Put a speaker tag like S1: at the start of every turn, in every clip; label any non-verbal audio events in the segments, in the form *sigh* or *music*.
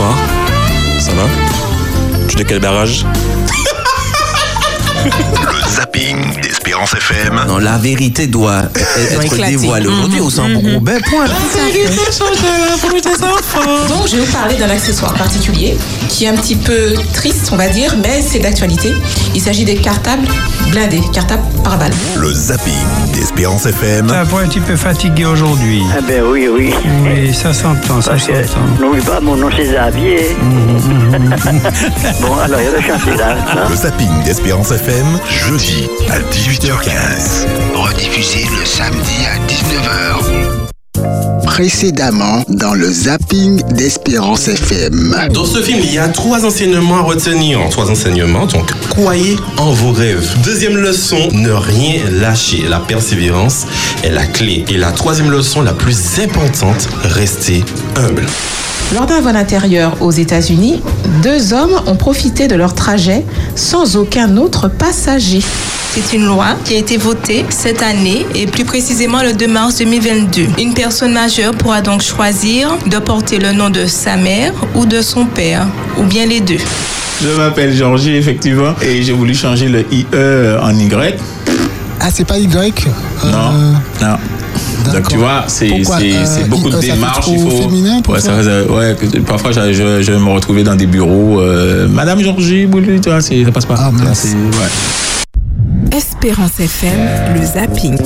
S1: bonsoir. Ça va? Tu de quel barrage? *laughs*
S2: Le zapping d'Espérance FM.
S3: Non, la vérité doit *laughs* être dévoilée aujourd'hui au sein gros ben point.
S4: Donc, je vais vous parler d'un accessoire particulier qui est un petit peu triste, on va dire, mais c'est d'actualité. Il s'agit des cartables blindés, cartables par balle.
S2: Le zapping d'Espérance FM.
S5: T'as pas un petit peu fatigué aujourd'hui
S6: Ah ben oui, oui.
S5: Oui, ça s'entend, ça s'entend.
S6: n'oublie pas, mon nom c'est Xavier. *laughs* bon, alors, il y a le chantier là. hein.
S2: Le zapping d'Espérance FM, jeudi à 18h15.
S7: Rediffusé le samedi à 19h.
S8: Précédemment dans le zapping d'Espérance FM.
S1: Dans ce film, il y a trois enseignements à retenir. Trois enseignements, donc croyez en vos rêves. Deuxième leçon, ne rien lâcher. La persévérance est la clé. Et la troisième leçon, la plus importante, restez humble.
S4: Lors d'un vol intérieur aux États-Unis, deux hommes ont profité de leur trajet sans aucun autre passager.
S9: C'est une loi qui a été votée cette année et plus précisément le 2 mars 2022. Une personne majeure pourra donc choisir de porter le nom de sa mère ou de son père, ou bien les deux.
S10: Je m'appelle Georgie, effectivement, et j'ai voulu changer le IE en Y.
S8: Ah, c'est pas Y
S10: Non,
S8: Euh,
S10: non. Donc tu vois, c'est
S8: euh,
S10: beaucoup de démarches. il faut.
S8: féminin pour
S10: ouais,
S8: toi
S10: ça fait- ouais, que- parfois je, je, je me retrouvais dans des bureaux. euh, Madame Georgie, Boulou, tu vois, ça passe pas.
S8: Ah,
S10: ouais.
S11: Espérance FM, le zapping.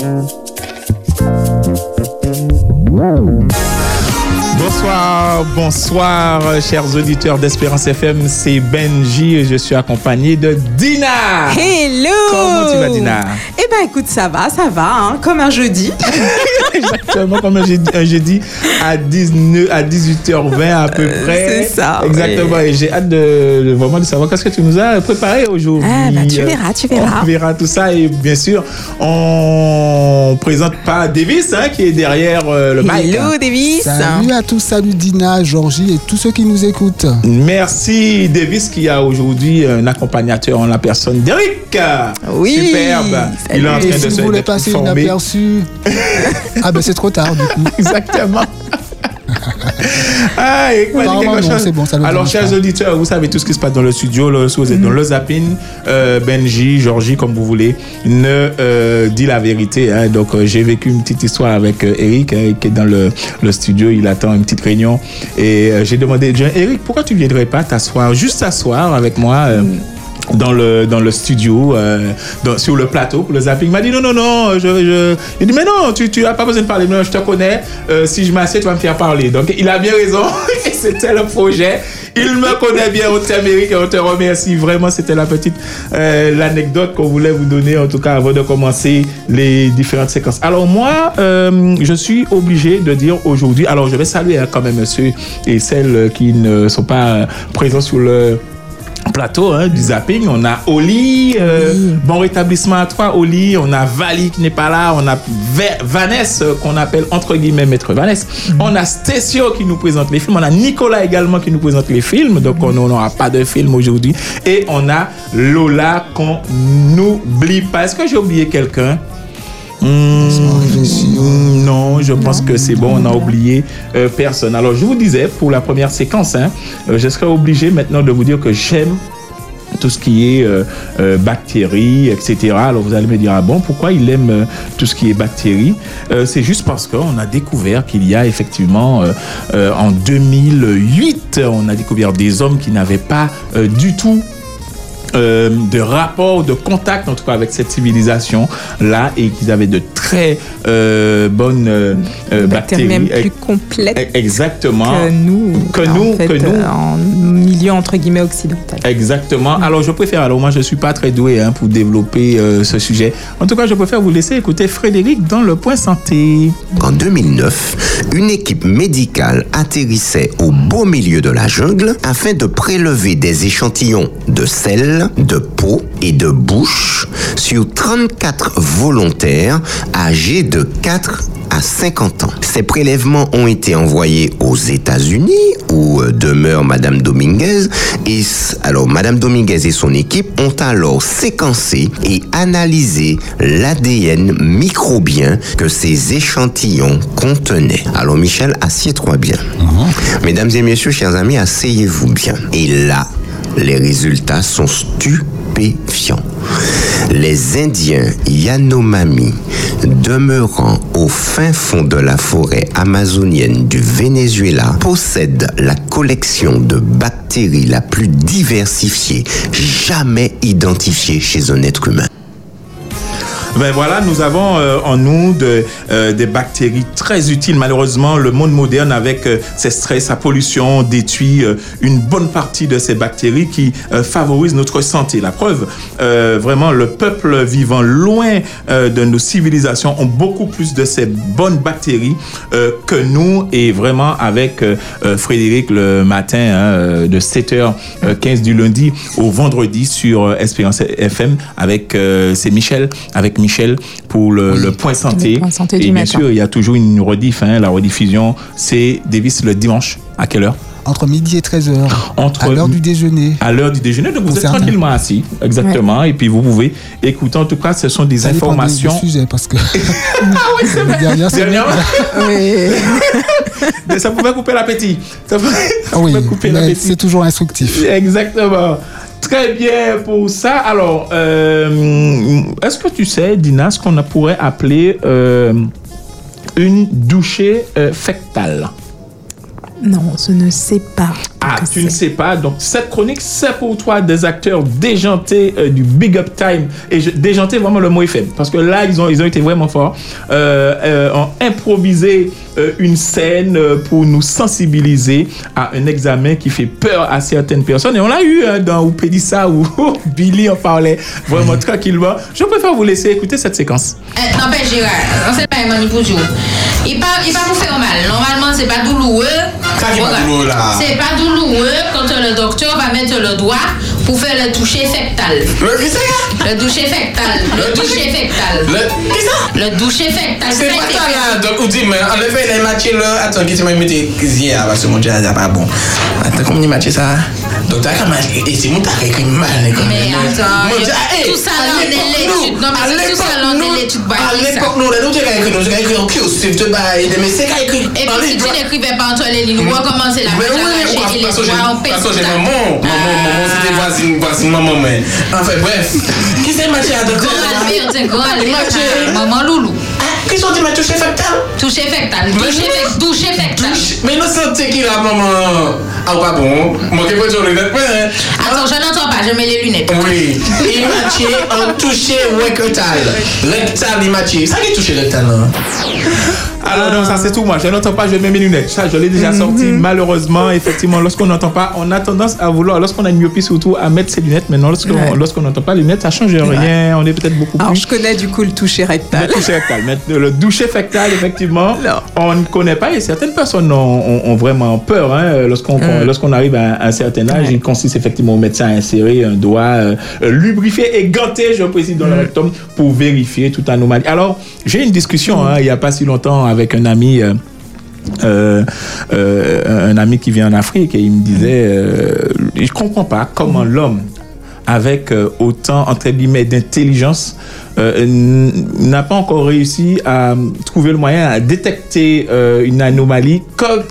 S10: Bonsoir, bonsoir, chers auditeurs d'Espérance FM. C'est Benji et je suis accompagné de Dina.
S12: Hello
S10: Comment tu vas, Dina?
S12: Eh ben écoute, ça va, ça va, hein, comme un jeudi. *laughs*
S10: Exactement comme un jeudi, un jeudi à, 19, à 18h20 à peu près.
S12: Euh, c'est ça,
S10: Exactement. Et j'ai hâte de, de- vraiment de savoir qu'est-ce que tu nous as préparé aujourd'hui.
S12: Ah, bah, tu verras, tu verras.
S10: On verra tout ça. Et bien sûr, on présente pas Davis hein, qui est derrière euh, le mic.
S12: Hello Davis
S8: Salut à tous, salut Dina, Georgie et tous ceux qui nous écoutent.
S10: Merci Davis qui a aujourd'hui un accompagnateur en la personne d'Eric.
S12: Oui.
S10: Superbe. Il est en train
S8: Et
S10: de
S8: si
S10: se
S8: vous voulez passer
S10: formé.
S8: inaperçu, *laughs* ah ben c'est trop tard du coup.
S10: Exactement. Ah,
S8: non,
S10: chose
S8: bon, ça
S10: Alors, chers
S8: pas.
S10: auditeurs, vous savez tout ce qui se passe dans le studio. Vous êtes dans le zapping, euh, Benji, Georgie, comme vous voulez, ne euh, dit la vérité. hein. Donc, euh, j'ai vécu une petite histoire avec Eric, hein, qui est dans le, le studio. Il attend une petite réunion. Et j'ai demandé, Eric, pourquoi tu ne viendrais pas t'asseoir, juste t'asseoir avec moi euh, dans le, dans le studio, euh, sur le plateau pour le zapping. Il m'a dit non, non, non. Je, je... Il dit mais non, tu n'as pas besoin de parler. Non, je te connais. Euh, si je m'assieds, tu vas me faire parler. Donc il a bien raison. *laughs* C'était le projet. Il me connaît bien, on t'amérique et on te remercie. Vraiment, c'était la petite euh, l'anecdote qu'on voulait vous donner, en tout cas, avant de commencer les différentes séquences. Alors moi, euh, je suis obligé de dire aujourd'hui, alors je vais saluer hein, quand même ceux et celles qui ne sont pas présents sur le plateau hein, du zapping. On a Oli, euh, bon rétablissement à toi, Oli. On a Vali qui n'est pas là. On a Va- Vanessa, euh, qu'on appelle entre guillemets Maître Vanessa. On a Stécio qui nous présente les films. On a Nicolas également qui nous présente les films. Donc on n'aura pas de film aujourd'hui. Et on a Lola qu'on n'oublie pas. Est-ce que j'ai oublié quelqu'un? Hmm, non, je pense que c'est bon, on a oublié euh, personne. Alors, je vous disais, pour la première séquence, hein, euh, je serai obligé maintenant de vous dire que j'aime tout ce qui est euh, euh, bactéries, etc. Alors vous allez me dire, ah bon, pourquoi il aime euh, tout ce qui est bactéries? C'est juste parce qu'on a découvert qu'il y a effectivement, en 2008, on a découvert des hommes qui n'avaient pas du tout euh, de rapport, de contact en tout cas avec cette civilisation là et qu'ils avaient de très euh, bonnes euh, euh,
S12: Bactéries
S10: bactéries.
S12: même plus complètes
S10: Exactement.
S12: que nous.
S10: Que
S12: en
S10: nous,
S12: fait,
S10: que nous.
S12: euh, en milieu entre guillemets occidental.
S10: Exactement. Alors, je préfère, alors moi, je ne suis pas très doué hein, pour développer euh, ce sujet. En tout cas, je préfère vous laisser écouter Frédéric dans le point santé.
S7: En 2009, une équipe médicale atterrissait au beau milieu de la jungle afin de prélever des échantillons de sel, de peau et de bouche sur 34 volontaires âgés de 4 à à 50 ans. Ces prélèvements ont été envoyés aux États-Unis où euh, demeure Madame Dominguez et alors Madame Dominguez et son équipe ont alors séquencé et analysé l'ADN microbien que ces échantillons contenaient. Alors Michel, assieds-toi bien. Mesdames et messieurs, chers amis, asseyez-vous bien. Et là, les résultats sont stupéfiants. Les Indiens Yanomami, demeurant au fin fond de la forêt amazonienne du Venezuela, possèdent la collection de bactéries la plus diversifiée jamais identifiée chez un être humain.
S10: Ben voilà, nous avons euh, en nous de, euh, des bactéries très utiles. Malheureusement, le monde moderne, avec euh, ses stress, sa pollution, détruit euh, une bonne partie de ces bactéries qui euh, favorisent notre santé. La preuve, euh, vraiment, le peuple vivant loin de nos civilisations ont beaucoup plus de ces bonnes bactéries que nous. Et vraiment, avec Frédéric le matin, hein, de 7h15 du lundi au vendredi sur Espérance FM, avec c'est Michel, avec Michel pour le, le point santé.
S12: point santé
S10: Et
S12: du
S10: bien
S12: matin.
S10: sûr, il y a toujours une rediff, hein, la rediffusion, c'est Davis le dimanche. À quelle heure?
S8: Entre midi et 13h.
S10: Entre
S8: À l'heure du déjeuner.
S10: à l'heure du déjeuner. Donc vous êtes tranquillement assis, exactement, et puis vous pouvez écouter. En tout cas, ce sont des
S8: Ça
S10: informations.
S8: du sujet parce que *laughs*
S10: Ah oui, c'est vrai.
S8: dernière
S10: Dernièrement. *laughs* Mais ça pouvait couper l'appétit. Ça pouvait, ça
S8: oui,
S10: pouvait couper l'appétit.
S8: c'est toujours instructif.
S10: Exactement. Très bien pour ça. Alors, euh, est-ce que tu sais, Dina, ce qu'on pourrait appeler euh, une douchée euh, fectale?
S12: Non, je ne sais pas.
S10: Ah, tu ne sais pas. Donc, cette chronique, c'est pour toi des acteurs déjantés euh, du Big Up Time. Et je, déjanté, vraiment, le mot est faible. Parce que là, ils ont, ils ont été vraiment forts. Euh, euh, ont improvisé euh, une scène euh, pour nous sensibiliser à un examen qui fait peur à certaines personnes. Et on l'a eu hein, dans Oupédissa *laughs* où Billy en parlait vraiment tranquillement. Je préfère vous laisser écouter cette séquence.
S13: Eh, N'empêche, Gérard, on sait pas un manipulation. Il pas, il pas vous faire mal. Normalement, c'est pas douloureux.
S1: Ça qui est pas
S13: Voilà.
S1: douloureux, là.
S13: C'est pas douloureux quand le docteur va mettre le doigt pour faire le toucher fectal.
S1: Le qui c'est
S13: Le toucher fectal. Le toucher fectal.
S1: Le qui ça
S13: Le toucher fectal.
S1: C'est
S13: ça
S1: pas ça là. Donc, on dit, mais en effet, les matchs là. Attends, qui tu m'as mis là, parce que mon Dieu, c'est pas bon. Attends, comment on match ça Donc, t'as quand même. Et c'est mon t'as écrit mal.
S13: Mais attends, tout ça là, on est l'étude. Non, mais tout ça là, on est l'étude. bah,
S1: À
S13: ça.
S1: l'époque, nous, nous, t'as écrit, nous, t'as écrit bail, mais c'est qu'à écrit.
S13: Et puis si tu n'écrivais pas entre les lignes, recommencer la
S1: Mais oui, parce que j'ai- que maman, maman, maman, c'était voisine, voisine, maman, mais. Enfin, bref. Qui c'est matché à de
S13: Grand Albert, c'est grand Albert.
S1: Matché.
S13: Maman Loulou.
S1: Qui sont dit, mais touché
S13: fectal. Toucher fectal. Toucher fectal.
S1: Mais nous sommes qui là, maman? Ah, pas bon. Moi, qui peux dire le mais.
S13: Attends, je n'entends pas, je mets les lunettes.
S1: Oui. Il matché en touché rectal. Rectal, il matché. Ça qui touché rectal, là?
S10: Alors non, ça c'est tout moi. Je n'entends pas, je mets mes lunettes. Ça, je l'ai déjà sorti. Malheureusement, effectivement, lorsqu'on n'entend pas, on a tendance à vouloir, lorsqu'on a une myopie surtout, à mettre ses lunettes. Maintenant, lorsqu'on
S12: Ouais.
S10: lorsqu'on n'entend pas les lunettes, ça change rien. On est peut-être beaucoup
S12: Alors,
S10: plus.
S12: je connais du coup le toucher rectal.
S10: Le toucher rectal. Mais Le doucher fectal, effectivement,
S12: Non.
S10: on ne connaît pas et certaines personnes ont, ont- ont vraiment peur hein, lorsqu'on lorsqu'on arrive à un, certain âge. Il consiste effectivement au médecin à insérer un doigt euh, lubrifié et ganté, je précise, dans le rectum pour vérifier toute anomalie. Alors, j'ai une discussion hein, il n'y a pas si longtemps avec un ami. euh, euh, euh, un ami qui vient en Afrique et il me disait euh, je comprends pas comment l'homme avec autant entre guillemets d'intelligence n'a pas encore réussi à trouver le moyen à détecter une anomalie comme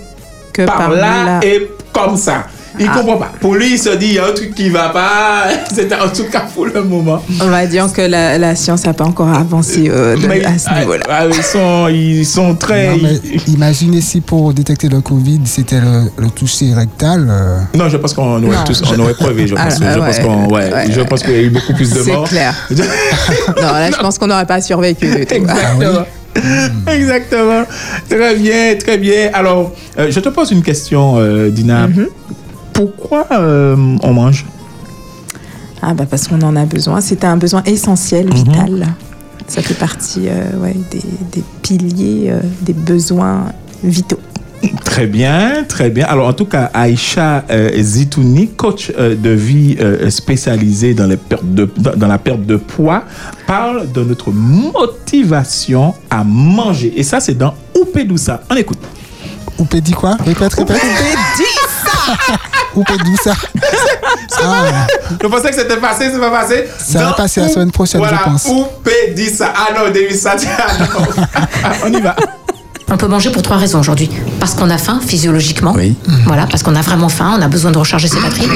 S12: Que
S10: par,
S12: par
S10: là,
S12: là.
S10: et comme ça. Il
S12: Ah.
S10: comprend pas. Pour lui, il se dit il y a un truc qui va pas. C'était en tout cas pour le moment.
S12: On va dire que la, la science n'a pas encore avancé euh, de-
S10: Mais-
S12: à ce
S10: ah,
S12: niveau-là.
S10: ah, ils sont ils sont très
S8: Non, mais imaginez si pour détecter le Covid, c'était le, le toucher rectal. euh,
S10: Non, je pense qu'on aurait tous,
S12: je-
S10: on aurait crevé. Je
S12: Ah,
S10: pense,
S12: ah,
S10: je pense
S12: ouais,
S10: qu'on, ouais,
S12: ouais,
S10: je pense qu'il y a eu beaucoup plus de
S12: C'est
S10: morts.
S12: clair. *laughs* Non, là, je pense qu'on n'aurait pas survécu du tout.
S10: Exactement. *laughs* Exactement. Très bien, très bien. Alors, euh, je te pose une question, euh, Dina.
S12: Mhm.
S10: Pourquoi euh, on mange?
S12: Ah bah parce qu'on en a besoin. C'est un besoin essentiel,
S10: Mhm.
S12: vital. Ça fait partie euh, ouais, des, des piliers, euh, des besoins vitaux.
S10: Très bien, très bien. Alors, en tout cas, Aïcha euh, Zitouni, coach euh, de vie euh, spécialisée dans, les pertes de, dans dans la perte de poids, parle de notre motivation à manger. Et ça, c'est dans Oupé Doussa. On écoute.
S8: Oupé dit quoi? Répète, répète. Oupé Doussa. Ah,
S10: Je pensais que c'était passé, c'est pas passé.
S8: ça va passer la semaine prochaine,
S10: voilà,
S8: je pense.
S10: Oupé dit ça? Ah non, David non. On y va.
S14: On peut manger pour trois raisons aujourd'hui. Parce qu'on a faim physiologiquement. Voilà, parce qu'on a vraiment faim, on a besoin de recharger ses batteries.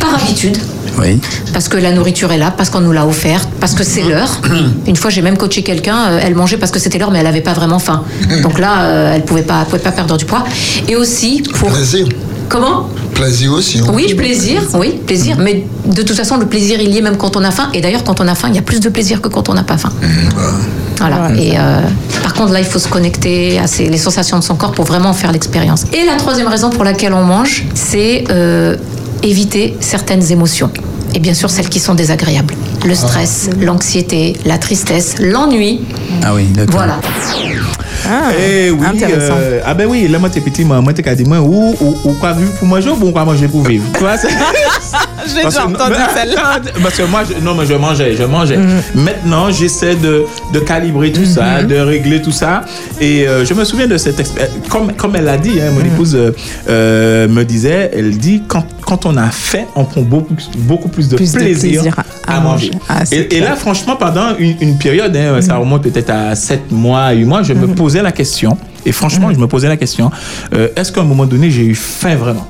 S14: Par habitude.
S3: Oui.
S14: Parce que la nourriture est là, parce qu'on nous l'a offerte, parce que c'est l'heure. Une fois, j'ai même coaché quelqu'un, euh, elle mangeait parce que c'était l'heure, mais elle n'avait pas vraiment faim. Donc là, euh, elle pouvait pas, pouvait pas perdre du poids. Et aussi pour.
S15: Plaisir.
S14: Comment
S15: Plaisir aussi. hein.
S14: Oui, plaisir, oui, plaisir. Mais de toute façon, le plaisir, il y est même quand on a faim. Et d'ailleurs, quand on a faim, il y a plus de plaisir que quand on n'a pas faim. Voilà. Et euh, par contre, là, il faut se connecter à ces- les sensations de son corps pour vraiment faire l'expérience. Et la troisième raison pour laquelle on mange, c'est euh, éviter certaines émotions. Et bien sûr, celles qui sont désagréables. Le stress, l'anxiété, la tristesse, l'ennui.
S3: Ah oui, d'accord.
S14: Voilà.
S10: Eh oui,
S12: intéressant.
S10: euh, ah ben oui, là, moi, t'es petit, moi, moi, t'es qu'à dire, moi, ou, ou, ou quoi vivre pour manger ou bon, quoi manger pour vivre. Tu vois, c'est- *laughs*
S12: J'ai déjà entendu celle-là. *laughs*
S10: Parce que moi, je, non, mais je mangeais, je mangeais. Maintenant, j'essaie de, de calibrer tout ça, de régler tout ça. Et euh, je me souviens de cette expérience. Comme, comme elle l'a dit, hein, mon épouse euh, euh, me disait, elle dit, quand, quand on a faim, on prend beaucoup, beaucoup plus de
S12: Plus de
S10: plaisir,
S12: à-
S10: manger.
S12: Ah,
S10: et, là, franchement, pendant une, une période, hein, ça remonte peut-être à 7 mois, 8 mois, je me posais la question. Et franchement, je me posais la question, euh, est-ce qu'à un moment donné, j'ai eu faim vraiment?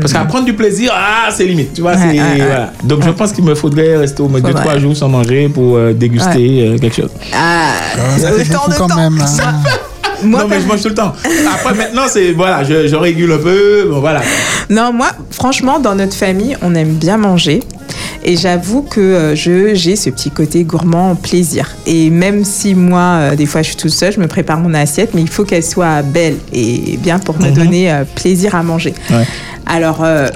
S10: Parce qu'à prendre du plaisir, ah, c'est limite, tu vois.
S12: Ouais,
S10: c'est-
S12: ouais, ouais.
S10: voilà. Donc je pense qu'il me faudrait rester au moins
S12: Faudrait.
S10: 2-3 jours sans manger pour euh, déguster euh, quelque chose.
S12: Ah,
S8: ça fait beaucoup
S12: de
S8: quand
S12: temps.
S8: même. hein. *laughs*
S12: Moi,
S10: non, mais je mange tout le temps. Après, maintenant, c'est voilà, je, je régule un peu. Bon, voilà.
S12: Non, moi, franchement, dans notre famille, on aime bien manger. Et j'avoue que euh, je j'ai ce petit côté gourmand plaisir. Et même si moi, euh, des fois, je suis toute seule, je me prépare mon assiette, mais il faut qu'elle soit belle et bien pour me
S10: Mhm.
S12: donner euh, plaisir à manger.
S10: Ouais.
S12: Alors, euh,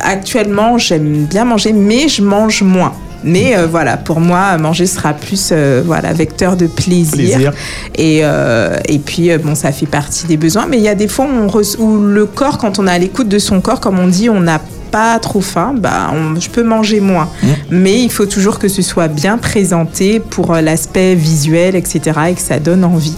S12: actuellement, j'aime bien manger, mais je mange moins. Mais euh, voilà, pour moi, manger sera plus euh, voilà vecteur de plaisir.
S10: Plaisir.
S12: Et, euh, et puis, bon, ça fait partie des besoins. Mais il y a des fois où, on reç- où le corps, quand on est à l'écoute de son corps, comme on dit, on n'a pas trop faim, bah, on- je peux manger moins. Mais il faut toujours que ce soit bien présenté pour euh, l'aspect visuel, etc. et que ça donne envie.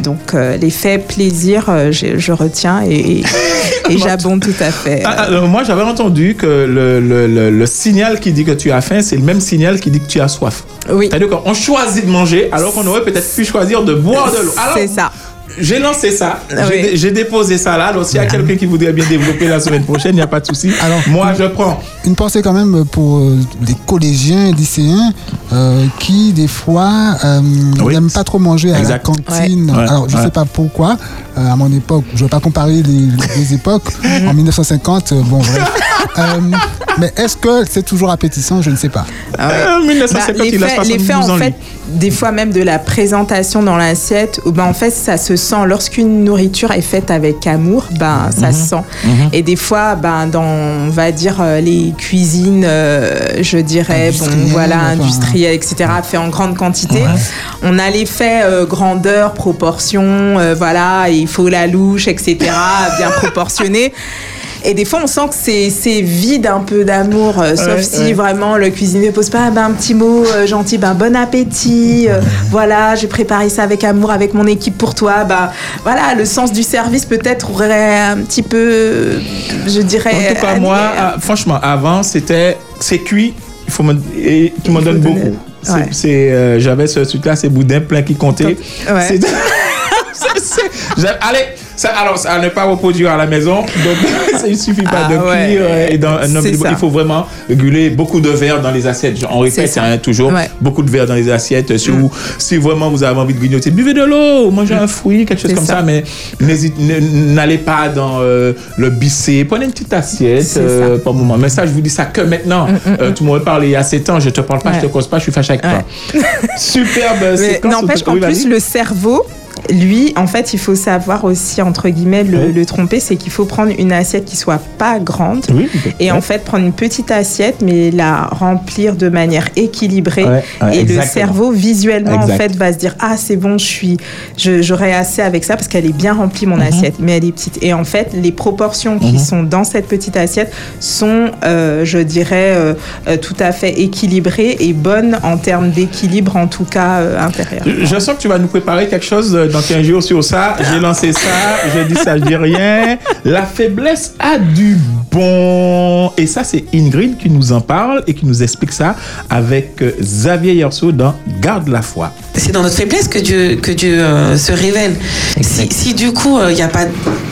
S12: Donc, euh, l'effet plaisir, euh, je, je retiens et, *laughs* j'abonde tout à fait.
S10: Ah, alors, moi, j'avais entendu que le, le, le, le signal qui dit que tu as faim, c'est le même signal qui dit que tu as soif.
S12: Oui.
S10: C'est-à-dire qu'on choisit de manger alors qu'on aurait peut-être pu choisir de boire de l'eau.
S12: C'est ça.
S10: J'ai lancé ça,
S12: Ah
S10: j'ai
S12: oui.
S10: j'ai déposé ça là. Alors, s'il y a quelqu'un qui voudrait bien développer la semaine prochaine, il n'y a pas de souci.
S8: Alors,
S10: Moi, je prends.
S8: Une pensée quand même pour euh, les collégiens, lycéens, euh, qui des fois euh,
S10: Oui.
S8: n'aiment pas trop manger à
S10: Exact.
S8: la cantine.
S10: Ouais. Ouais.
S8: Alors je
S10: Ouais.
S8: sais pas pourquoi. Euh, à mon époque, je ne vais pas comparer les, les époques. en 1950, euh, bon bref. *laughs* Euh, mais est-ce que c'est toujours appétissant? Je ne sais pas.
S12: Ah ouais.
S10: Euh, 1950,
S12: Bah,
S10: il a
S12: l'effet,
S10: 72
S12: l'effet,
S10: ans,
S12: en
S10: lui.
S12: fait, des fois même de la présentation dans l'assiette, où, ben, en fait, ça se sent. Lorsqu'une nourriture est faite avec amour, ben, ça se sent. Et des fois, ben, dans, on va dire, euh, les cuisines, euh, je dirais, bon,
S8: Industrielles,
S12: voilà, industrielles, etc., fait en grande quantité, on a l'effet euh, grandeur, proportion, euh, voilà, il faut la louche, etc., bien proportionné. Et des fois, on sent que c'est, vide un peu d'amour, euh, sauf
S10: Ouais,
S12: si
S10: ouais.
S12: vraiment le cuisinier pose pas ben, un petit mot euh, gentil, ben, bon appétit, euh, voilà, j'ai préparé ça avec amour avec mon équipe pour toi. Ben, voilà, le sens du service peut-être aurait un petit peu, je dirais.
S10: En tout cas, moi, ah, franchement, avant, c'était c'est cuit, il faut me, et tu m'en donnes
S12: donner-
S10: beaucoup.
S12: Ouais.
S10: euh, J'avais ce truc-là, ces boudins pleins qui comptaient.
S12: Ouais. *laughs*
S10: Allez, ça, alors, ça, ne pas reproduire à la maison. Donc, *laughs* ça, il suffit pas
S12: Ah,
S10: de
S12: ouais.
S10: cuire euh, et dans. Il faut vraiment réguler beaucoup de verre dans les assiettes. On répète hein, toujours
S12: Ouais.
S10: beaucoup de verre dans les assiettes. Si,
S12: Mm.
S10: vous- si vraiment vous avez envie de grignoter, buvez de l'eau, mangez un fruit, quelque chose comme ça.
S12: ça.
S10: mais n'allez pas dans euh, le bissé. Prenez une petite assiette euh, par moment. Mais ça, je vous dis ça que maintenant. Euh, tu m'aurais parlé il y a 7 ans, je te parle pas,
S12: Mm, Ouais.
S10: je te cause pas, je suis fâché avec toi. *laughs* Superbe séquence.
S12: n'empêche qu'en plus, le cerveau, lui, en fait, il faut savoir aussi, entre guillemets, le, le tromper, c'est qu'il faut prendre une assiette qui soit pas grande.
S10: Oui,
S12: Et en fait, prendre une petite assiette, mais la remplir de manière équilibrée.
S10: Ouais, ouais,
S12: et le cerveau, visuellement, en fait, va se dire Ah, c'est bon, je suis, j'aurai assez avec ça parce qu'elle est bien remplie, mon
S10: Mhm.
S12: assiette, mais elle est petite. Et en fait, les proportions qui
S10: Mhm.
S12: sont dans cette petite assiette sont, euh, je dirais, euh, euh, tout à fait équilibrées et bonnes en termes d'équilibre, en tout cas euh, intérieur.
S10: Je je sens que tu vas nous préparer quelque chose euh, dans 15 jours sur ça. J'ai lancé ça, je dis ça, je dis rien. La faiblesse a du bon. Et ça, c'est Ingrid qui nous en parle et qui nous explique ça avec euh, Xavier Yerso dans Garde la foi.
S15: C'est dans notre faiblesse que Dieu, que Dieu euh, se révèle. Si, si du coup, il n'y a pas.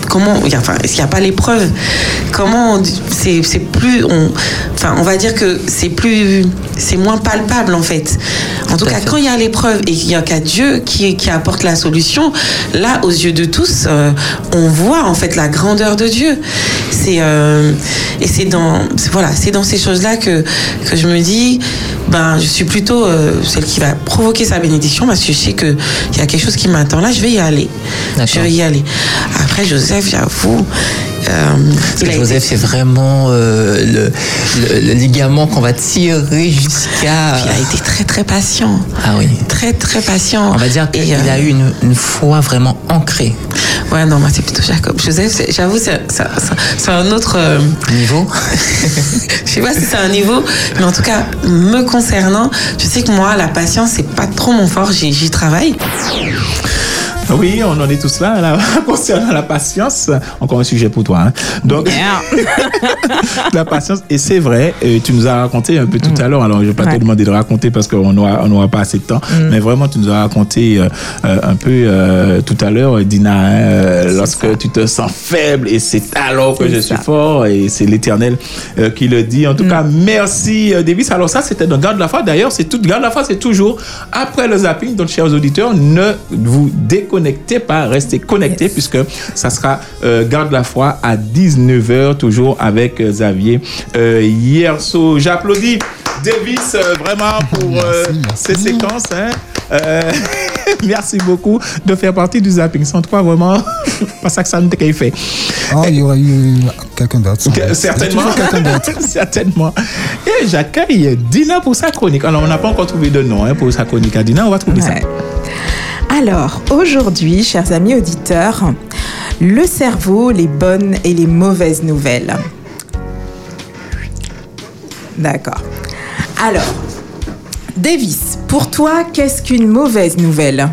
S15: Comment. Enfin, s'il n'y a pas l'épreuve, comment. on- C'est plus. On, enfin, on va dire que c'est plus. C'est moins palpable, en fait. En tout cas, quand il y a l'épreuve et qu'il n'y a qu'à Dieu qui, qui apporte la solution, là, aux yeux de tous, euh, on voit, en fait, la grandeur de Dieu. C'est. euh, et c'est dans. Voilà, c'est dans ces choses-là que, que je me dis. Ben, je suis plutôt euh, celle qui va provoquer sa bénédiction parce que je sais qu'il y a quelque chose qui m'attend là, je vais y aller. Je vais y aller. Après, Joseph, j'avoue. euh,
S16: Joseph,
S15: été-
S16: c'est vraiment euh, le, le- le ligament qu'on va tirer jusqu'à.
S15: il a été très très patient.
S16: Ah oui.
S15: Très très patient.
S16: On va dire qu'il
S15: euh,
S16: a eu une, une foi vraiment ancrée.
S15: Ouais, non, moi c'est plutôt Jacob. Joseph, j'avoue, c'est un autre. euh,
S16: Niveau *laughs*
S15: Je sais pas si c'est un niveau, mais en tout cas, me concernant, je sais que moi, la patience, c'est pas trop mon fort, j'y travaille.
S10: Oui, on en est tous là, là *laughs* concernant la patience. Encore un sujet pour toi. hein. Donc, *laughs* la patience, et c'est vrai, tu nous as raconté un peu tout à l'heure, alors je ne vais pas te demander de raconter parce qu'on n'aura on pas assez de temps, mais vraiment, tu nous as raconté euh, euh, un peu euh, tout à l'heure, Dina, hein, lorsque tu te sens faible, et c'est alors que je
S12: ça.
S10: suis fort, et c'est l'Éternel euh, qui le dit. En tout cas, merci Davis. Alors ça, c'était dans Garde la foi. D'ailleurs, c'est tout. Garde la foi, c'est toujours après le zapping. Donc, chers auditeurs, ne vous déconnectez pas, restez connectés puisque ça sera euh, Garde la foi à 19h, toujours avec euh, Xavier euh, Hierso. J'applaudis Davis euh, vraiment pour euh, ces séquences. hein. *laughs* Merci beaucoup de faire partie du zapping. Sans toi, vraiment, *laughs* pas ça que ça ne t'a fait.
S8: Oh, il y aurait eu quelqu'un d'autre.
S10: Certainement. *laughs* Certainement. Et j'accueille Dina pour sa chronique. Alors, on n'a pas encore trouvé de nom hein, pour sa chronique à Dina. On va trouver ça.
S12: Alors, aujourd'hui, chers amis auditeurs, le cerveau, les bonnes et les mauvaises nouvelles. D'accord. Alors, Davis, pour toi, qu'est-ce qu'une mauvaise nouvelle?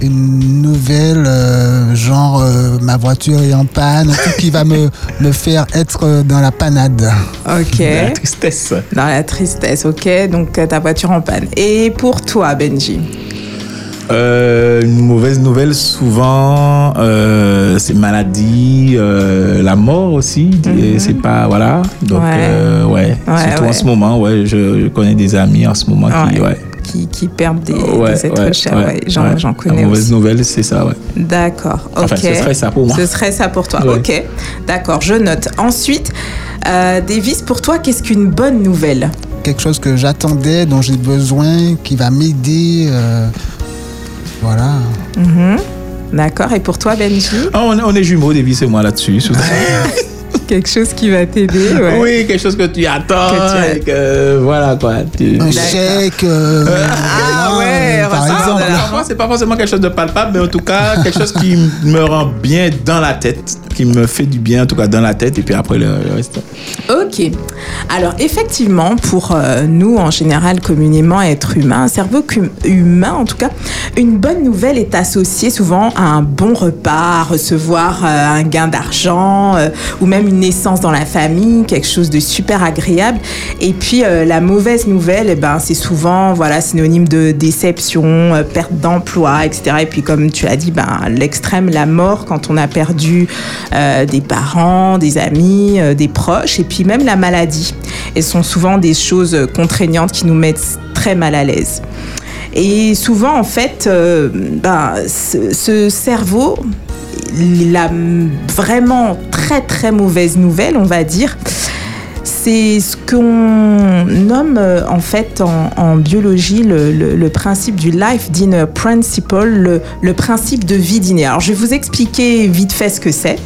S8: Une nouvelle, euh, genre euh, ma voiture est en panne, truc qui va me, *laughs* me faire être dans la panade.
S12: Ok.
S10: La tristesse.
S12: Dans la tristesse, ok. Donc, euh, ta voiture en panne. Et pour toi, Benji?
S10: Euh, une mauvaise nouvelle, souvent, euh, c'est maladie, euh, la mort aussi. et C'est pas. Voilà. Donc,
S12: Ouais.
S10: euh, ouais.
S12: Ouais,
S10: Surtout en ce moment, ouais. Je, je connais des amis en ce moment qui.
S12: Ouais. Qui, qui perdent des,
S10: Ouais,
S12: des êtres
S10: ouais,
S12: chers.
S10: ouais,
S12: ouais. J'en
S10: ouais.
S12: j'en
S10: La
S12: connais
S10: mauvaise
S12: aussi.
S10: nouvelle, c'est ça, ouais.
S12: D'accord. Ok.
S10: Enfin, ce serait ça pour moi.
S12: Ce serait ça pour toi.
S10: Ouais.
S12: Ok. D'accord. Je note. Ensuite, euh, Davis, pour toi, qu'est-ce qu'une bonne nouvelle?
S8: Quelque chose que j'attendais, dont j'ai besoin, qui va m'aider. euh, voilà.
S12: Mhm. D'accord. Et pour toi, Benji
S10: Ah, on, est- on est jumeaux, Davis et moi là-dessus. *laughs*
S12: Quelque chose qui va t'aider. ouais.
S10: Oui, quelque chose que tu attends.
S12: Que tu-
S10: et que, voilà quoi. Tu-
S8: Un chèque. euh,
S12: Ah
S8: voilà,
S12: ouais,
S8: par exemple.
S10: c'est pas forcément quelque chose de palpable, mais en tout cas, quelque chose qui me rend bien dans la tête, qui me fait du bien, en tout cas, dans la tête, et puis après, le, le reste.
S12: Ok. Alors effectivement, pour euh, nous en général communément êtres humains, un cerveau humain en tout cas, une bonne nouvelle est associée souvent à un bon repas, à recevoir euh, un gain d'argent euh, ou même une naissance dans la famille, quelque chose de super agréable. Et puis la mauvaise nouvelle, eh ben c'est souvent voilà synonyme de déception, perte d'emploi, etc. Et puis comme tu as dit, ben l'extrême, la mort quand on a perdu des parents, des amis, des proches, et puis même la maladie. Elles sont souvent des choses contraignantes qui nous mettent très mal à l'aise. Et souvent, en fait, euh, ben, ce, ce cerveau, la vraiment très très mauvaise nouvelle, on va dire, c'est ce qu'on nomme euh, en fait en, biologie le, principe du life dinner principle, le, le principe de vie dîner. Alors je vais vous expliquer vite fait ce que c'est.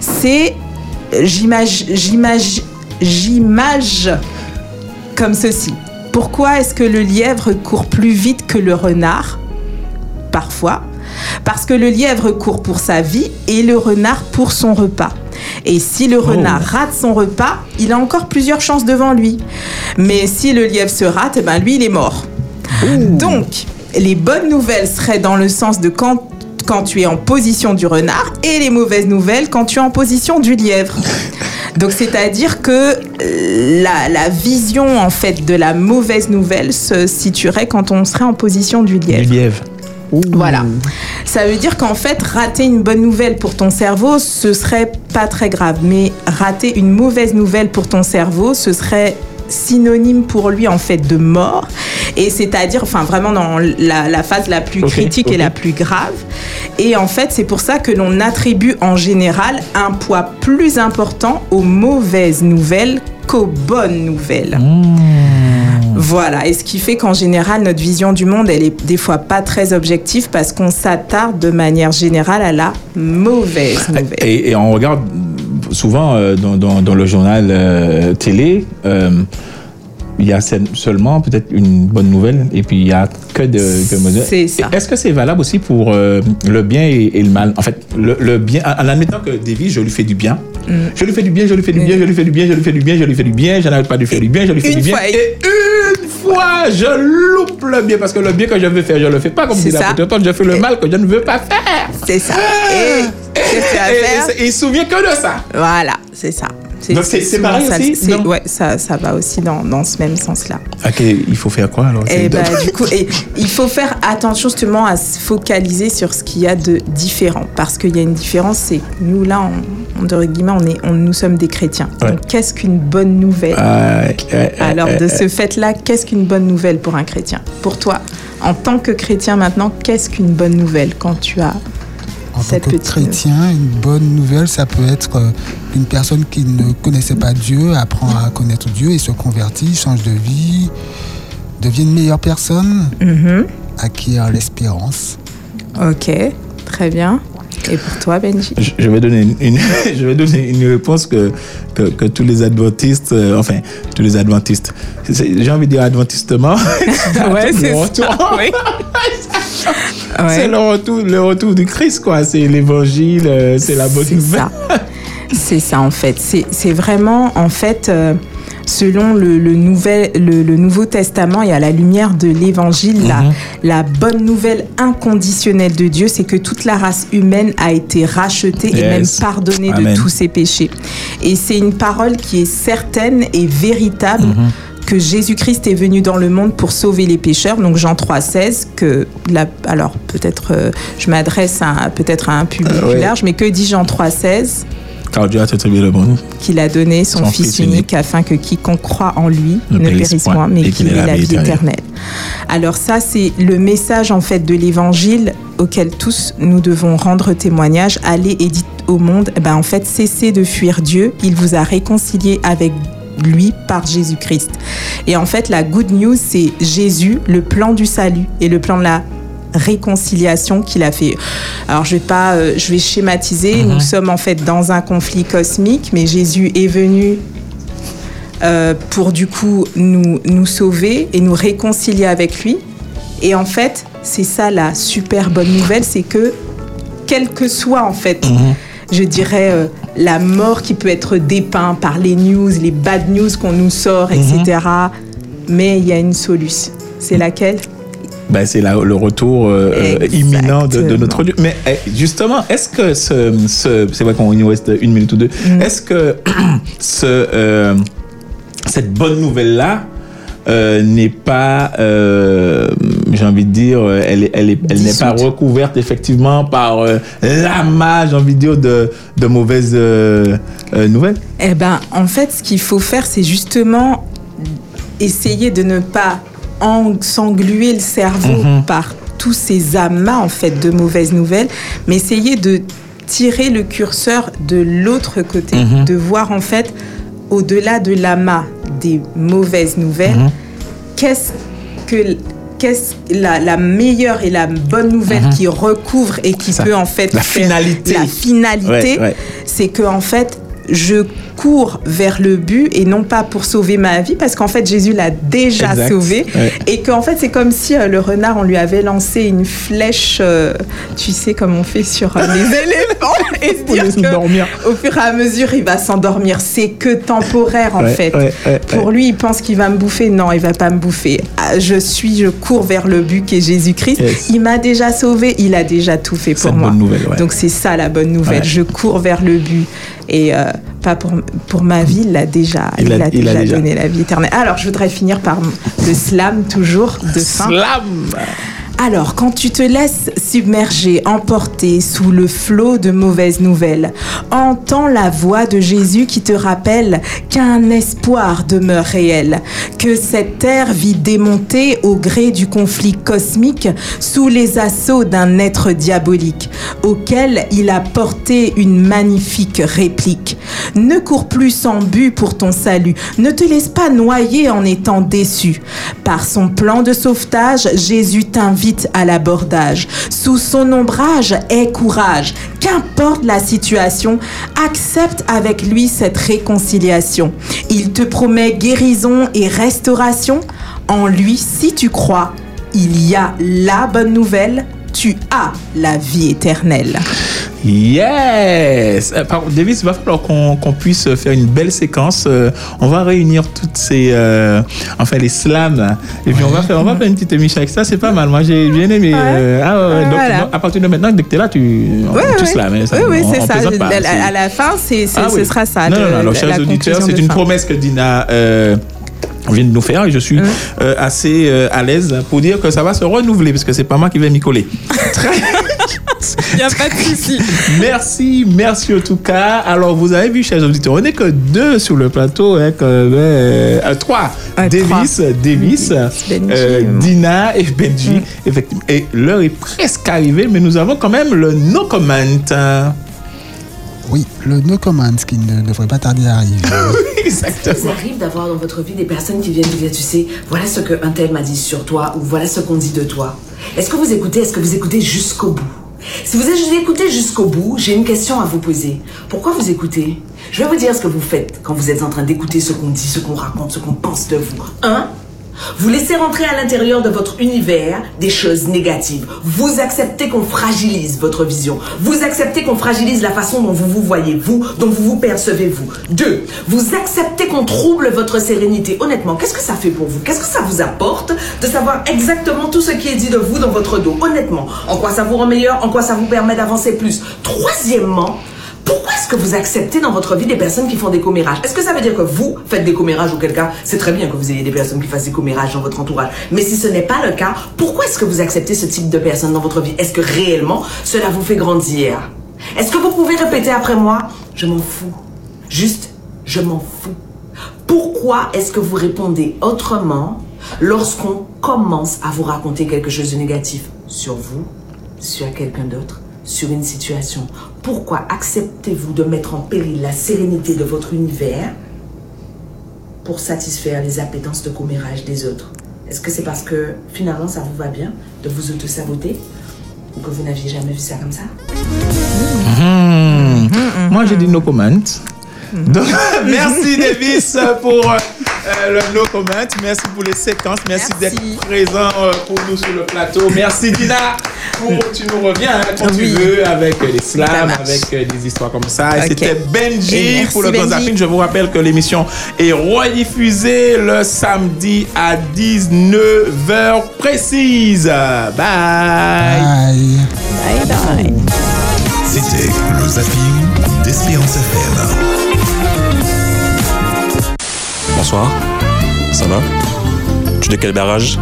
S12: C'est, j'image, j'image, comme ceci. Pourquoi est-ce que le lièvre court plus vite que le renard? Parfois. Parce que le lièvre court pour sa vie et le renard pour son repas. Et si le renard rate son repas, il a encore plusieurs chances devant lui. Mais si le lièvre se rate, eh ben lui, il est mort. Donc, les bonnes nouvelles seraient dans le sens de quand, quand tu es en position du renard et les mauvaises nouvelles quand tu es en position du lièvre. *laughs* Donc, c'est-à-dire que euh, la, la vision, en fait, de la mauvaise nouvelle se situerait quand on serait en position du lièvre.
S10: Du lièvre.
S12: Voilà. Ça veut dire qu'en fait, rater une bonne nouvelle pour ton cerveau, ce serait pas très grave. Mais rater une mauvaise nouvelle pour ton cerveau, ce serait synonyme pour lui en fait de mort et c'est-à-dire enfin vraiment dans la, la phase la plus critique et la plus grave. Et en fait c'est pour ça que l'on attribue en général un poids plus important aux mauvaises nouvelles qu'aux bonnes nouvelles. Voilà, et ce qui fait qu'en général, notre vision du monde, elle est des fois pas très objective parce qu'on s'attarde de manière générale à la mauvaise nouvelle.
S10: Et, et on regarde souvent euh, dans, dans- dans le journal euh, télé, euh, il y a seul- seulement peut-être une bonne nouvelle et puis il y a que de. de-
S12: C'est ça.
S10: Est-ce que c'est valable aussi pour euh, le bien et, et le mal? En fait, le, le bien, en admettant que Davy, je lui fais du bien.
S12: Mm.
S10: Je lui fais du bien, je lui fais du bien, je lui fais du bien, je lui fais du bien, je lui fais du bien, je n'arrête pas de lui faire du bien, je lui fais du bien.
S12: fois-
S10: Et une fois, je loupe le bien parce que le bien que je veux faire, je le fais pas comme dit Paul, je fais le mal que je ne veux pas faire.
S12: C'est ça. Et faire
S10: et- et il se souvient que de ça.
S12: Voilà, c'est ça.
S10: Donc c'est- pareil
S12: ça-
S10: aussi,
S12: Ouais, ça, ça va aussi dans, dans ce même sens-là.
S10: Ok, il faut faire quoi alors?
S12: Et bah, du coup, et il faut faire attention justement à se focaliser sur ce qu'il y a de différent. Parce qu'il y a une différence, c'est que nous, là, on, on, de guillemets, on est, on, nous sommes des chrétiens.
S10: Ouais.
S12: Donc, qu'est-ce qu'une bonne nouvelle?
S10: Euh, euh,
S12: Alors,
S10: euh,
S12: de ce fait-là, qu'est-ce qu'une bonne nouvelle pour un chrétien? Pour toi, en tant que chrétien maintenant, qu'est-ce qu'une bonne nouvelle quand tu as
S8: En tant que
S12: petite
S8: chrétien, une bonne nouvelle, ça peut être euh, une personne qui ne connaissait pas Dieu, apprend à connaître Dieu et se convertit, change de vie, devient une meilleure personne,
S12: Mhm.
S8: acquiert l'espérance.
S12: Ok, très bien. Et pour toi, Benji?
S10: Je, je vais donner une, une- *laughs* je vais donner une réponse que, que, que tous les adventistes, euh, enfin, tous les adventistes, c'est- j'ai envie de dire adventistement. *laughs* *laughs*
S12: Ouais, c'est ça,
S10: retour. C'est le retour, le retour du Christ, quoi. C'est l'évangile, euh, c'est la bonne nouvelle.
S12: ça. *laughs* C'est ça en fait. C'est vraiment en fait euh, selon le, le nouvel, le, le Nouveau Testament et à la lumière de l'Évangile, la,
S10: Mhm.
S12: la bonne nouvelle inconditionnelle de Dieu, c'est que toute la race humaine a été rachetée et même pardonnée
S10: Amen.
S12: de tous ses péchés. Et c'est une parole qui est certaine et véritable.
S10: Mhm.
S12: Que Jésus-Christ est venu dans le monde pour sauver les pécheurs. Donc Jean 3,16, que la, alors peut-être euh, je m'adresse à peut-être à un public
S10: Euh,
S12: plus
S10: ouais.
S12: large, mais que dit Jean 3,16
S10: Car Dieu a le monde.
S12: qu'il a donné son,
S10: Son
S12: Fils, unique,
S10: unique.
S12: afin que quiconque croit en lui
S10: Ne
S12: ne,
S10: périsse point,
S12: mais qu'il ait la vie éternelle. Alors ça, c'est le message en fait de l'Évangile auquel tous nous devons rendre témoignage. Allez et dites au monde, eh ben en fait, cessez de fuir Dieu. Il vous a réconcilié avec lui par Jésus-Christ. Et en fait, la good news, c'est Jésus, le plan du salut et le plan de la réconciliation qu'il a fait. Alors, je vais pas, euh, je vais schématiser. Nous sommes en fait dans un conflit cosmique, mais Jésus est venu euh, pour du coup nous, nous sauver et nous réconcilier avec lui. Et en fait, c'est ça la super bonne nouvelle, c'est que quel que soit en fait, je dirais, euh, la mort qui peut être dépeinte par les news, les bad news qu'on nous sort, etc. Mais il y a une solution. C'est laquelle?
S10: Ben, c'est la- le retour euh, euh, imminent de, de notre Dieu. Mais eh, justement, est-ce que ce, ce- c'est vrai qu'on nous reste une minute ou deux, est-ce que *clears throat* ce, euh, cette bonne nouvelle-là euh, n'est pas, euh, j'ai envie de dire, euh, elle, est- elle, est- elle n'est pas recouverte effectivement par euh, l'amas, j'ai envie de dire, de, de mauvaises euh, euh, nouvelles
S12: Eh ben, en fait, ce qu'il faut faire, c'est justement essayer de ne pas en- s'engluer le cerveau
S10: Mhm.
S12: par tous ces amas en fait de mauvaises nouvelles, mais essayer de tirer le curseur de l'autre côté,
S10: Mhm.
S12: de voir en fait au-delà de l'amas des mauvaises nouvelles,
S10: Mhm.
S12: qu'est-ce que qu'est-ce la, la meilleure et la bonne nouvelle
S10: Mhm.
S12: qui recouvre et qui
S10: Ça,
S12: peut en fait
S10: la finalité.
S12: la finalité
S10: Ouais, ouais.
S12: c'est que en fait je cours vers le but et non pas pour sauver ma vie parce qu'en fait Jésus l'a déjà
S10: Exact.
S12: sauvé.
S10: Ouais.
S12: et qu'en fait c'est comme si euh, le renard on lui avait lancé une flèche euh, tu sais comme on fait sur euh, les *laughs* éléphants et se dire que au fur et à mesure il va s'endormir. C'est que temporaire en
S10: Ouais,
S12: fait.
S10: ouais,
S12: pour lui il pense qu'il va me bouffer. Non il va pas me bouffer. Ah, je suis je cours vers le but qui est Jésus-Christ.
S10: Yes.
S12: il m'a déjà sauvé. Il a déjà tout fait pour moi.
S10: bonne nouvelle,
S12: donc c'est ça la bonne nouvelle. Je cours vers le but. Et pas pour, pour ma vie, il a déjà,
S10: Il
S12: il
S10: a-
S12: a,
S10: il a
S12: déjà
S10: déjà.
S12: donné la vie éternelle. Alors, je voudrais finir par le slam, toujours de fin.
S10: Slam
S12: Alors, quand tu te laisses submerger, emporter sous le flot de mauvaises nouvelles, entends la voix de Jésus qui te rappelle qu'un espoir demeure réel, que cette terre vit démontée au gré du conflit cosmique sous les assauts d'un être diabolique, auquel il a porté une magnifique réplique. Ne cours plus sans but pour ton salut, ne te laisse pas noyer en étant déçu. Par son plan de sauvetage, Jésus t'invite à l'abordage. Sous son ombrage, aie courage. Qu'importe la situation, accepte avec lui cette réconciliation. Il te promet guérison et restauration. En lui, si tu crois, il y a la bonne nouvelle. Tu as la vie éternelle.
S10: Yes Euh, Par contre, Davis, il va falloir qu'on puisse faire une belle séquence. Euh, on va réunir toutes ces... euh, enfin, les slams. Et puis, on, va faire, on va faire une petite émission avec ça. C'est pas mal. Moi, j'ai bien aimé. euh, ah, ouais. Donc,
S12: Voilà.
S10: donc, à partir de maintenant, dès que tu es là, tu, tu slams. hein, ça,
S12: oui, oui, c'est ça.
S10: pas,
S12: à, la fin,
S10: Ah
S12: ce
S10: oui.
S12: sera ça.
S10: Non, non, non. Alors, chers auditeurs, c'est une
S12: fin.
S10: promesse que Dina euh, vient de nous faire et je suis euh, assez euh, à l'aise pour dire que ça va se renouveler parce que c'est pas moi qui vais m'y coller. *laughs*
S12: Il *laughs* n'y a pas de souci.
S10: Merci, merci en tout cas. Alors, vous avez vu, chers auditeurs, on n'est que deux sur le plateau, hein, quand même, euh, euh, trois. Davis, Davis, euh, Dina et Benji. Effectivement. Et l'heure est presque arrivée, mais nous avons quand même le no comment.
S8: Oui, le no comment qui ne devrait pas tarder à arriver. *laughs*
S17: Ça vous arrive d'avoir dans votre vie des personnes qui viennent vous dire, tu sais, voilà ce qu'un tel m'a dit sur toi ou voilà ce qu'on dit de toi. Est-ce que vous écoutez? Est-ce que vous écoutez jusqu'au bout? Si vous écoutez jusqu'au bout, j'ai une question à vous poser. Pourquoi vous écoutez? Je vais vous dire ce que vous faites quand vous êtes en train d'écouter ce qu'on dit, ce qu'on raconte, ce qu'on pense de vous. Un, vous laissez rentrer à l'intérieur de votre univers des choses négatives. Vous acceptez qu'on fragilise votre vision. Vous acceptez qu'on fragilise la façon dont vous vous voyez, vous, dont vous vous percevez, vous. Deux, vous acceptez qu'on trouble votre sérénité. Honnêtement, qu'est-ce que ça fait pour vous? Qu'est-ce que ça vous apporte de savoir exactement tout ce qui est dit de vous dans votre dos? Honnêtement, en quoi ça vous rend meilleur? En quoi ça vous permet d'avancer plus? Troisièmement, est-ce que vous acceptez dans votre vie des personnes qui font des commérages? Est-ce que ça veut dire que vous faites des commérages ou quelqu'un? C'est très bien que vous ayez des personnes qui fassent des commérages dans votre entourage. Mais si ce n'est pas le cas, pourquoi est-ce que vous acceptez ce type de personnes dans votre vie? Est-ce que réellement cela vous fait grandir? Est-ce que vous pouvez répéter après moi Je m'en fous. Juste, je m'en fous. Pourquoi est-ce que vous répondez autrement lorsqu'on commence à vous raconter quelque chose de négatif sur vous, sur quelqu'un d'autre, sur une situation? Pourquoi acceptez-vous de mettre en péril la sérénité de votre univers pour satisfaire les appétences de commérage des autres? Est-ce que c'est parce que finalement ça vous va bien de vous auto-saboter ou que vous n'aviez jamais vu ça comme ça?
S10: Hmm. Moi, j'ai dit no comment. Donc, *laughs* merci Davis pour euh, le no comment. Merci pour les séquences. Merci, d'être présent euh, pour nous sur le plateau. Merci Dina. Pour, tu nous reviens hein, quand tu veux avec euh, les slams, avec euh, des histoires comme ça. Et. C'était Benji
S12: Et
S10: pour le. Zapping. Je vous rappelle que l'émission est rediffusée le samedi à 19h précise. Bye.
S8: Bye.
S12: Bye bye.
S2: C'était le zapping d'Espérance FM.
S18: Bonsoir. Ça va? Tu es de quel barrage?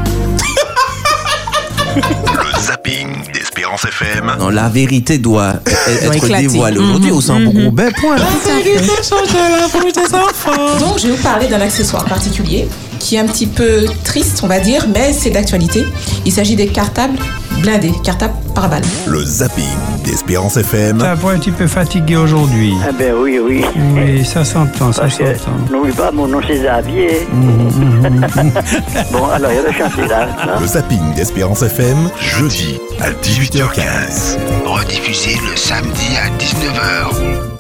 S2: Le zapping d'Espérance FM.
S3: Non, la vérité doit *laughs* être dévoilée aujourd'hui
S4: Mhm,
S3: au sein. Roubaix. Point.
S4: Donc, je vais vous parler d'un accessoire particulier qui est un petit peu triste, on va dire, mais c'est d'actualité. Il s'agit des cartables blindé, cartable par balle.
S2: Le zapping d'Espérance FM.
S5: T'as un petit peu fatigué aujourd'hui.
S6: Ah ben oui, oui.
S5: Oui, ça s'entend, ça s'entend.
S6: n'oublie pas, mon nom c'est Xavier. *laughs* bon, alors il y a le chantier là. hein.
S2: Le zapping d'Espérance FM, jeudi à 18h15.
S19: Rediffusé le samedi à 19h.